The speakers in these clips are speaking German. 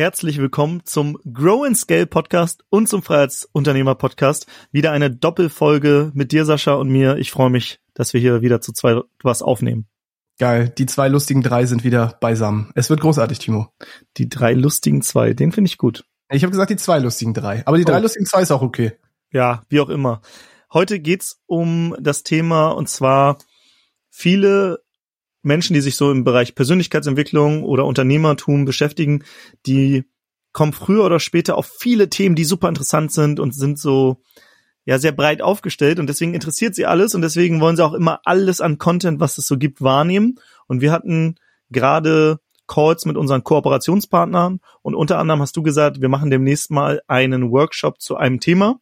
herzlich willkommen zum Grow and Scale Podcast und zum Freiheitsunternehmer Podcast. Wieder eine Doppelfolge mit dir, Sascha, und mir. Ich freue mich, dass wir hier wieder zu zwei was aufnehmen. Geil, die zwei lustigen drei sind wieder beisammen. Es wird großartig, Timo. Die drei lustigen zwei, den finde ich gut. Ich habe gesagt, die zwei lustigen drei. Aber die drei oh. lustigen zwei ist auch okay. Ja, wie auch immer. Heute geht's um das Thema und zwar viele Menschen, die sich so im Bereich Persönlichkeitsentwicklung oder Unternehmertum beschäftigen, die kommen früher oder später auf viele Themen, die super interessant sind und sind so ja sehr breit aufgestellt und deswegen interessiert sie alles und deswegen wollen sie auch immer alles an Content, was es so gibt, wahrnehmen. Und wir hatten gerade Calls mit unseren Kooperationspartnern und unter anderem hast du gesagt, wir machen demnächst mal einen Workshop zu einem Thema.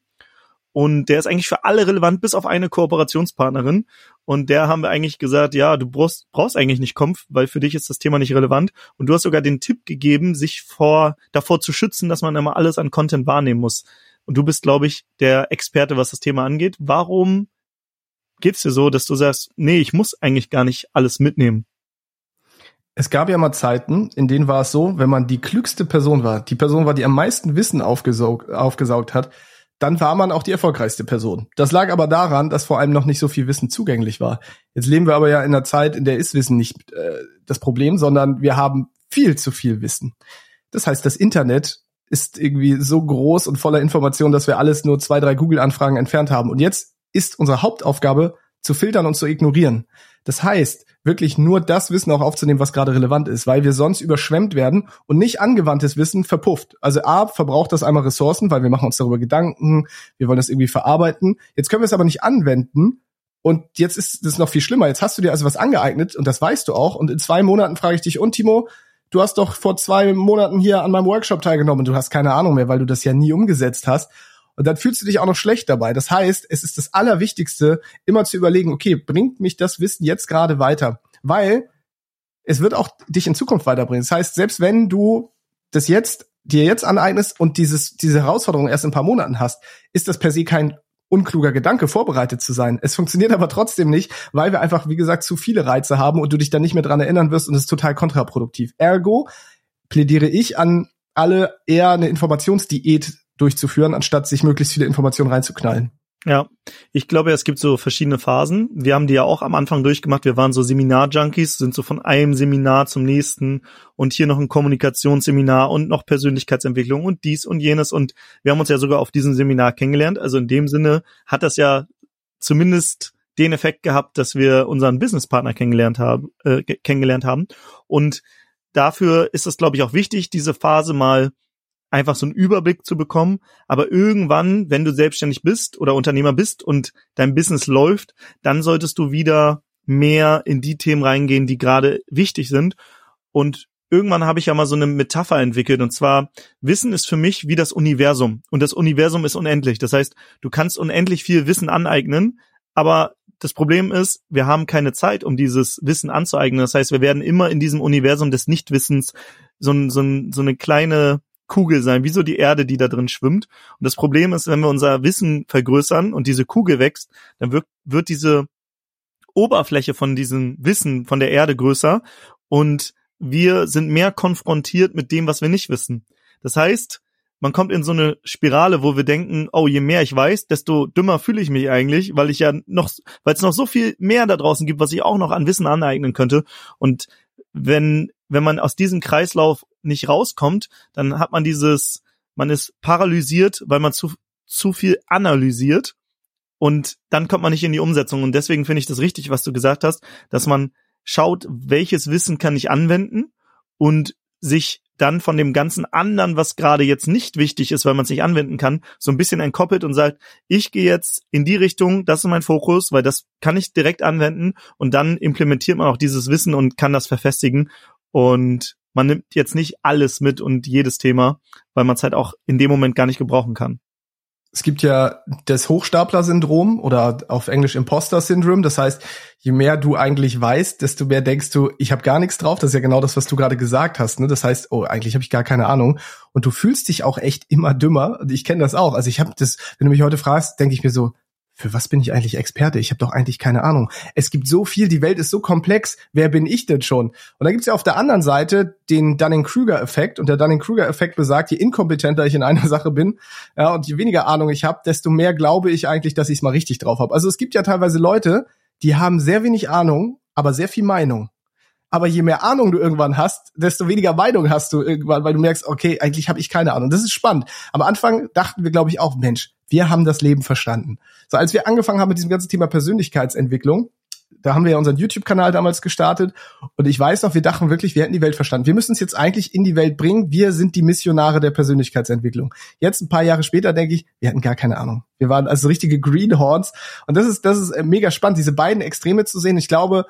Und der ist eigentlich für alle relevant, bis auf eine Kooperationspartnerin. Und der haben wir eigentlich gesagt, ja, du brauchst, brauchst eigentlich nicht Kampf, weil für dich ist das Thema nicht relevant. Und du hast sogar den Tipp gegeben, sich vor, davor zu schützen, dass man immer alles an Content wahrnehmen muss. Und du bist, glaube ich, der Experte, was das Thema angeht. Warum geht's dir so, dass du sagst, nee, ich muss eigentlich gar nicht alles mitnehmen? Es gab ja mal Zeiten, in denen war es so, wenn man die klügste Person war, die Person war, die am meisten Wissen aufgesaugt, aufgesaugt hat, dann war man auch die erfolgreichste Person. Das lag aber daran, dass vor allem noch nicht so viel Wissen zugänglich war. Jetzt leben wir aber ja in einer Zeit, in der ist Wissen nicht äh, das Problem, sondern wir haben viel zu viel Wissen. Das heißt, das Internet ist irgendwie so groß und voller Informationen, dass wir alles nur zwei, drei Google-Anfragen entfernt haben. Und jetzt ist unsere Hauptaufgabe, zu filtern und zu ignorieren. Das heißt, wirklich nur das Wissen auch aufzunehmen, was gerade relevant ist, weil wir sonst überschwemmt werden und nicht angewandtes Wissen verpufft. Also A, verbraucht das einmal Ressourcen, weil wir machen uns darüber Gedanken, wir wollen das irgendwie verarbeiten. Jetzt können wir es aber nicht anwenden und jetzt ist es noch viel schlimmer. Jetzt hast du dir also was angeeignet und das weißt du auch und in zwei Monaten frage ich dich, und Timo, du hast doch vor zwei Monaten hier an meinem Workshop teilgenommen und du hast keine Ahnung mehr, weil du das ja nie umgesetzt hast. Und dann fühlst du dich auch noch schlecht dabei. Das heißt, es ist das Allerwichtigste, immer zu überlegen, okay, bringt mich das Wissen jetzt gerade weiter? Weil es wird auch dich in Zukunft weiterbringen. Das heißt, selbst wenn du das jetzt dir jetzt aneignest und dieses, diese Herausforderung erst in ein paar Monaten hast, ist das per se kein unkluger Gedanke, vorbereitet zu sein. Es funktioniert aber trotzdem nicht, weil wir einfach, wie gesagt, zu viele Reize haben und du dich dann nicht mehr dran erinnern wirst und es ist total kontraproduktiv. Ergo plädiere ich an alle eher eine Informationsdiät durchzuführen, anstatt sich möglichst viele Informationen reinzuknallen. Ja, ich glaube, es gibt so verschiedene Phasen. Wir haben die ja auch am Anfang durchgemacht. Wir waren so Seminar-Junkies, sind so von einem Seminar zum nächsten und hier noch ein Kommunikationsseminar und noch Persönlichkeitsentwicklung und dies und jenes. Und wir haben uns ja sogar auf diesem Seminar kennengelernt. Also in dem Sinne hat das ja zumindest den Effekt gehabt, dass wir unseren Businesspartner kennengelernt haben, äh, kennengelernt haben. Und dafür ist es, glaube ich, auch wichtig, diese Phase mal einfach so einen Überblick zu bekommen. Aber irgendwann, wenn du selbstständig bist oder Unternehmer bist und dein Business läuft, dann solltest du wieder mehr in die Themen reingehen, die gerade wichtig sind. Und irgendwann habe ich ja mal so eine Metapher entwickelt. Und zwar, Wissen ist für mich wie das Universum. Und das Universum ist unendlich. Das heißt, du kannst unendlich viel Wissen aneignen, aber das Problem ist, wir haben keine Zeit, um dieses Wissen anzueignen. Das heißt, wir werden immer in diesem Universum des Nichtwissens so, so, so eine kleine Kugel sein, wie so die Erde, die da drin schwimmt. Und das Problem ist, wenn wir unser Wissen vergrößern und diese Kugel wächst, dann wird, wird diese Oberfläche von diesem Wissen von der Erde größer und wir sind mehr konfrontiert mit dem, was wir nicht wissen. Das heißt, man kommt in so eine Spirale, wo wir denken, oh, je mehr ich weiß, desto dümmer fühle ich mich eigentlich, weil ich ja noch, weil es noch so viel mehr da draußen gibt, was ich auch noch an Wissen aneignen könnte. Und wenn, wenn man aus diesem Kreislauf nicht rauskommt, dann hat man dieses, man ist paralysiert, weil man zu, zu viel analysiert und dann kommt man nicht in die Umsetzung. Und deswegen finde ich das richtig, was du gesagt hast, dass man schaut, welches Wissen kann ich anwenden und sich dann von dem ganzen anderen, was gerade jetzt nicht wichtig ist, weil man es nicht anwenden kann, so ein bisschen entkoppelt und sagt, ich gehe jetzt in die Richtung, das ist mein Fokus, weil das kann ich direkt anwenden und dann implementiert man auch dieses Wissen und kann das verfestigen und man nimmt jetzt nicht alles mit und jedes Thema, weil man es halt auch in dem Moment gar nicht gebrauchen kann. Es gibt ja das Hochstapler-Syndrom oder auf Englisch Imposter-Syndrom. Das heißt, je mehr du eigentlich weißt, desto mehr denkst du, ich habe gar nichts drauf. Das ist ja genau das, was du gerade gesagt hast. Ne? Das heißt, oh, eigentlich habe ich gar keine Ahnung. Und du fühlst dich auch echt immer dümmer. Ich kenne das auch. Also ich habe das, wenn du mich heute fragst, denke ich mir so, für was bin ich eigentlich Experte? Ich habe doch eigentlich keine Ahnung. Es gibt so viel, die Welt ist so komplex, wer bin ich denn schon? Und dann gibt's ja auf der anderen Seite den Dunning-Kruger-Effekt. Und der Dunning-Kruger-Effekt besagt, je inkompetenter ich in einer Sache bin ja, und je weniger Ahnung ich habe, desto mehr glaube ich eigentlich, dass ich es mal richtig drauf habe. Also es gibt ja teilweise Leute, die haben sehr wenig Ahnung, aber sehr viel Meinung. Aber je mehr Ahnung du irgendwann hast, desto weniger Meinung hast du irgendwann, weil du merkst, okay, eigentlich habe ich keine Ahnung. Das ist spannend. Am Anfang dachten wir, glaube ich, auch, Mensch, wir haben das Leben verstanden. So, als wir angefangen haben mit diesem ganzen Thema Persönlichkeitsentwicklung, da haben wir ja unseren YouTube-Kanal damals gestartet und ich weiß noch, wir dachten wirklich, wir hätten die Welt verstanden. Wir müssen es jetzt eigentlich in die Welt bringen. Wir sind die Missionare der Persönlichkeitsentwicklung. Jetzt ein paar Jahre später denke ich, wir hatten gar keine Ahnung. Wir waren also richtige Greenhorns und das ist das ist äh, mega spannend, diese beiden Extreme zu sehen. Ich glaube,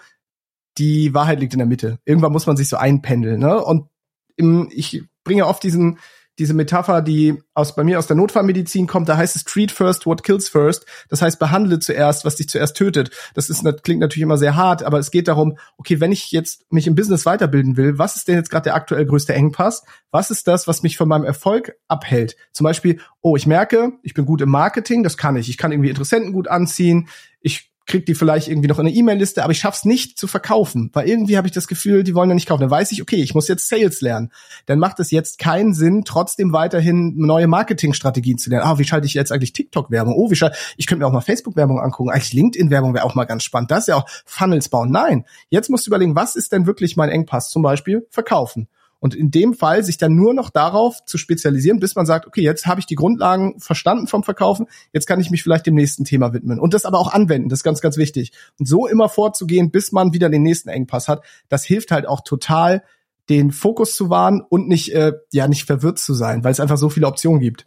die Wahrheit liegt in der Mitte. Irgendwann muss man sich so einpendeln, ne? Und im, ich bringe oft diesen diese Metapher, die aus bei mir aus der Notfallmedizin kommt, da heißt es treat first what kills first. Das heißt, behandle zuerst, was dich zuerst tötet. Das ist das klingt natürlich immer sehr hart, aber es geht darum, okay, wenn ich jetzt mich im Business weiterbilden will, was ist denn jetzt gerade der aktuell größte Engpass? Was ist das, was mich von meinem Erfolg abhält? Zum Beispiel, oh, ich merke, ich bin gut im Marketing, das kann ich. Ich kann irgendwie Interessenten gut anziehen. Ich krieg die vielleicht irgendwie noch in eine E-Mail-Liste, aber ich schaff's nicht zu verkaufen, weil irgendwie habe ich das Gefühl, die wollen ja nicht kaufen. Dann weiß ich, okay, ich muss jetzt Sales lernen. Dann macht es jetzt keinen Sinn, trotzdem weiterhin neue Marketingstrategien zu lernen. Ah, wie schalte ich jetzt eigentlich TikTok-Werbung? Oh, wie schalte ich könnte mir auch mal Facebook-Werbung angucken. Eigentlich LinkedIn-Werbung wäre auch mal ganz spannend. Das ist ja auch Funnels bauen. Nein, jetzt musst du überlegen, was ist denn wirklich mein Engpass? Zum Beispiel verkaufen. Und in dem Fall sich dann nur noch darauf zu spezialisieren, bis man sagt, okay, jetzt habe ich die Grundlagen verstanden vom Verkaufen, jetzt kann ich mich vielleicht dem nächsten Thema widmen. Und das aber auch anwenden, das ist ganz, ganz wichtig. Und so immer vorzugehen, bis man wieder den nächsten Engpass hat, das hilft halt auch total, den Fokus zu wahren und nicht, äh, ja, nicht verwirrt zu sein, weil es einfach so viele Optionen gibt.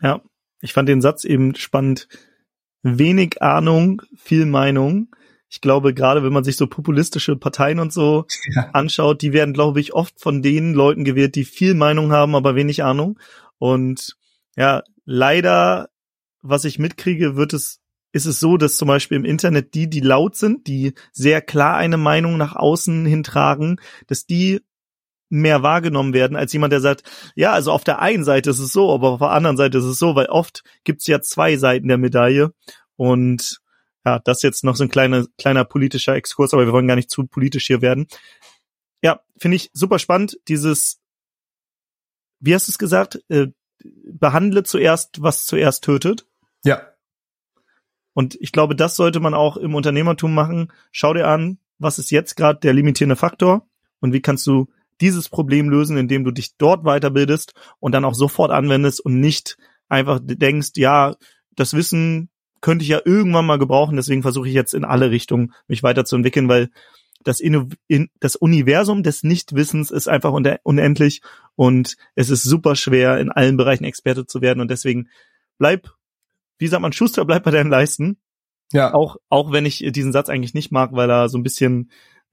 Ja, ich fand den Satz eben spannend. Wenig Ahnung, viel Meinung ich glaube, gerade wenn man sich so populistische Parteien und so ja. anschaut, die werden, glaube ich, oft von den Leuten gewählt, die viel Meinung haben, aber wenig Ahnung. Und ja, leider, was ich mitkriege, wird es ist es so, dass zum Beispiel im Internet die, die laut sind, die sehr klar eine Meinung nach außen hintragen, dass die mehr wahrgenommen werden als jemand, der sagt, ja, also auf der einen Seite ist es so, aber auf der anderen Seite ist es so, weil oft gibt's ja zwei Seiten der Medaille und ja, das jetzt noch so ein kleiner, kleiner politischer Exkurs, aber wir wollen gar nicht zu politisch hier werden. Ja, finde ich super spannend, dieses, wie hast du es gesagt, äh, behandle zuerst, was zuerst tötet. Ja. Und ich glaube, das sollte man auch im Unternehmertum machen. Schau dir an, was ist jetzt gerade der limitierende Faktor und wie kannst du dieses Problem lösen, indem du dich dort weiterbildest und dann auch sofort anwendest und nicht einfach denkst, ja, das Wissen könnte ich ja irgendwann mal gebrauchen. Deswegen versuche ich jetzt in alle Richtungen mich weiterzuentwickeln, weil das, Inno in, das Universum des Nichtwissens ist einfach unendlich und es ist super schwer, in allen Bereichen Experte zu werden. Und deswegen bleib, wie sagt man, Schuster, bleib bei deinen Leisten. Ja. Auch, auch wenn ich diesen Satz eigentlich nicht mag, weil er so ein bisschen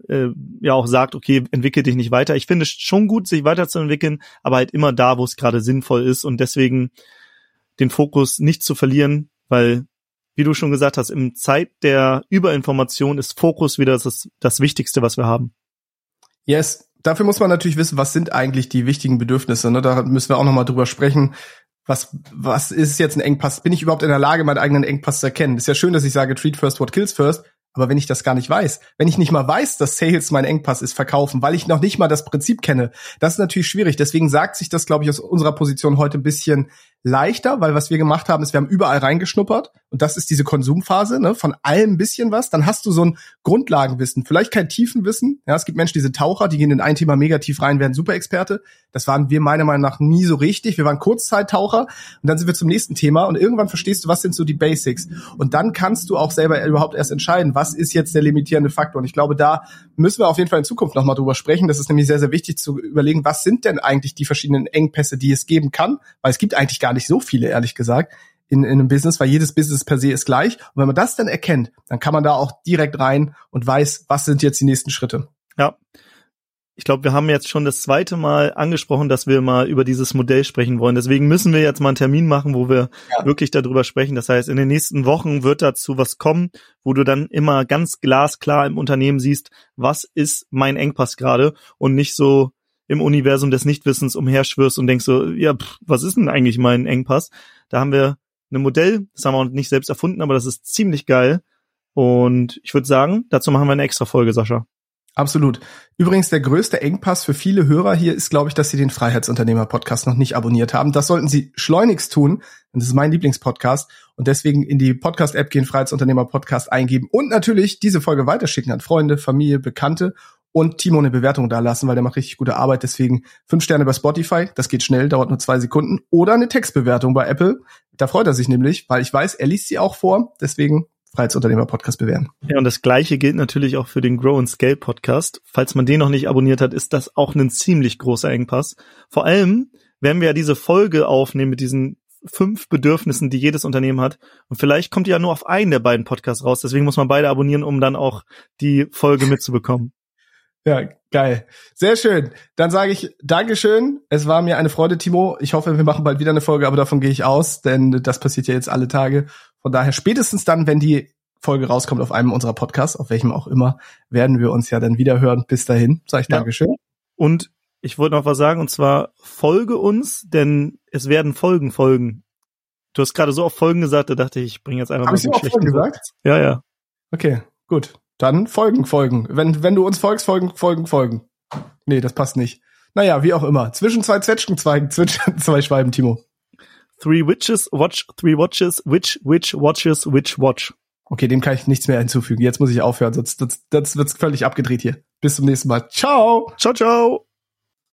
äh, ja auch sagt, okay, entwickel dich nicht weiter. Ich finde es schon gut, sich weiterzuentwickeln, aber halt immer da, wo es gerade sinnvoll ist und deswegen den Fokus nicht zu verlieren, weil wie du schon gesagt hast, im Zeit der Überinformation ist Fokus wieder das, das Wichtigste, was wir haben. Yes. Dafür muss man natürlich wissen, was sind eigentlich die wichtigen Bedürfnisse. Ne? Da müssen wir auch nochmal drüber sprechen. Was, was ist jetzt ein Engpass? Bin ich überhaupt in der Lage, meinen eigenen Engpass zu erkennen? Ist ja schön, dass ich sage, treat first what kills first. Aber wenn ich das gar nicht weiß, wenn ich nicht mal weiß, dass Sales mein Engpass ist, verkaufen, weil ich noch nicht mal das Prinzip kenne, das ist natürlich schwierig. Deswegen sagt sich das, glaube ich, aus unserer Position heute ein bisschen leichter, weil was wir gemacht haben, ist, wir haben überall reingeschnuppert. Und das ist diese Konsumphase, ne, von allem ein bisschen was, dann hast du so ein Grundlagenwissen, vielleicht kein Tiefenwissen, ja, es gibt Menschen, diese Taucher, die gehen in ein Thema mega tief rein, werden Superexperte, das waren wir meiner Meinung nach nie so richtig, wir waren Kurzzeittaucher. Und dann sind wir zum nächsten Thema. Und irgendwann verstehst du, was sind so die Basics? Und dann kannst du auch selber überhaupt erst entscheiden, was ist jetzt der limitierende Faktor? Und ich glaube, da müssen wir auf jeden Fall in Zukunft nochmal drüber sprechen, das ist nämlich sehr, sehr wichtig zu überlegen, was sind denn eigentlich die verschiedenen Engpässe, die es geben kann, weil es gibt eigentlich gar nicht so viele, ehrlich gesagt, in, in einem Business, weil jedes Business per se ist gleich. Und wenn man das dann erkennt, dann kann man da auch direkt rein und weiß, was sind jetzt die nächsten Schritte. Ja. Ich glaube, wir haben jetzt schon das zweite Mal angesprochen, dass wir mal über dieses Modell sprechen wollen. Deswegen müssen wir jetzt mal einen Termin machen, wo wir ja. wirklich darüber sprechen. Das heißt, in den nächsten Wochen wird dazu was kommen, wo du dann immer ganz glasklar im Unternehmen siehst, was ist mein Engpass gerade und nicht so, im Universum des Nichtwissens umherschwirrst und denkst so, ja, pff, was ist denn eigentlich mein Engpass? Da haben wir ein Modell, das haben wir nicht selbst erfunden, aber das ist ziemlich geil. Und ich würde sagen, dazu machen wir eine extra Folge, Sascha. Absolut. Übrigens, der größte Engpass für viele Hörer hier ist, glaube ich, dass sie den Freiheitsunternehmer-Podcast noch nicht abonniert haben. Das sollten sie schleunigst tun. Das ist mein Lieblingspodcast. Und deswegen in die Podcast-App gehen, Freiheitsunternehmer-Podcast eingeben und natürlich diese Folge weiterschicken an Freunde, Familie, Bekannte und Timo eine Bewertung da lassen, weil der macht richtig gute Arbeit. Deswegen fünf Sterne bei Spotify, das geht schnell, dauert nur zwei Sekunden. Oder eine Textbewertung bei Apple. Da freut er sich nämlich, weil ich weiß, er liest sie auch vor. Deswegen Freiheitsunternehmer-Podcast bewerten. Ja, und das gleiche gilt natürlich auch für den Grow and Scale Podcast. Falls man den noch nicht abonniert hat, ist das auch ein ziemlich großer Engpass. Vor allem werden wir ja diese Folge aufnehmen mit diesen fünf Bedürfnissen, die jedes Unternehmen hat. Und vielleicht kommt ja nur auf einen der beiden Podcasts raus. Deswegen muss man beide abonnieren, um dann auch die Folge mitzubekommen. Ja, geil. Sehr schön. Dann sage ich Dankeschön. Es war mir eine Freude, Timo. Ich hoffe, wir machen bald wieder eine Folge, aber davon gehe ich aus, denn das passiert ja jetzt alle Tage. Von daher spätestens dann, wenn die Folge rauskommt auf einem unserer Podcasts, auf welchem auch immer, werden wir uns ja dann wieder hören. Bis dahin, sage ich ja. Dankeschön. Und ich wollte noch was sagen, und zwar folge uns, denn es werden Folgen folgen. Du hast gerade so oft Folgen gesagt, da dachte ich, ich bringe jetzt einfach Hab mal ich so Folgen gesagt? Ja, ja. Okay, gut. Dann folgen, folgen. Wenn, wenn du uns folgst, folgen, folgen, folgen. Nee, das passt nicht. Naja, wie auch immer. Zwischen zwei Zwetschgenzweigen, zwischen zwei Schweiben, Timo. Three witches watch three watches, which witch watches which watch. Okay, dem kann ich nichts mehr hinzufügen. Jetzt muss ich aufhören, sonst das, das wird's völlig abgedreht hier. Bis zum nächsten Mal. Ciao. Ciao, ciao.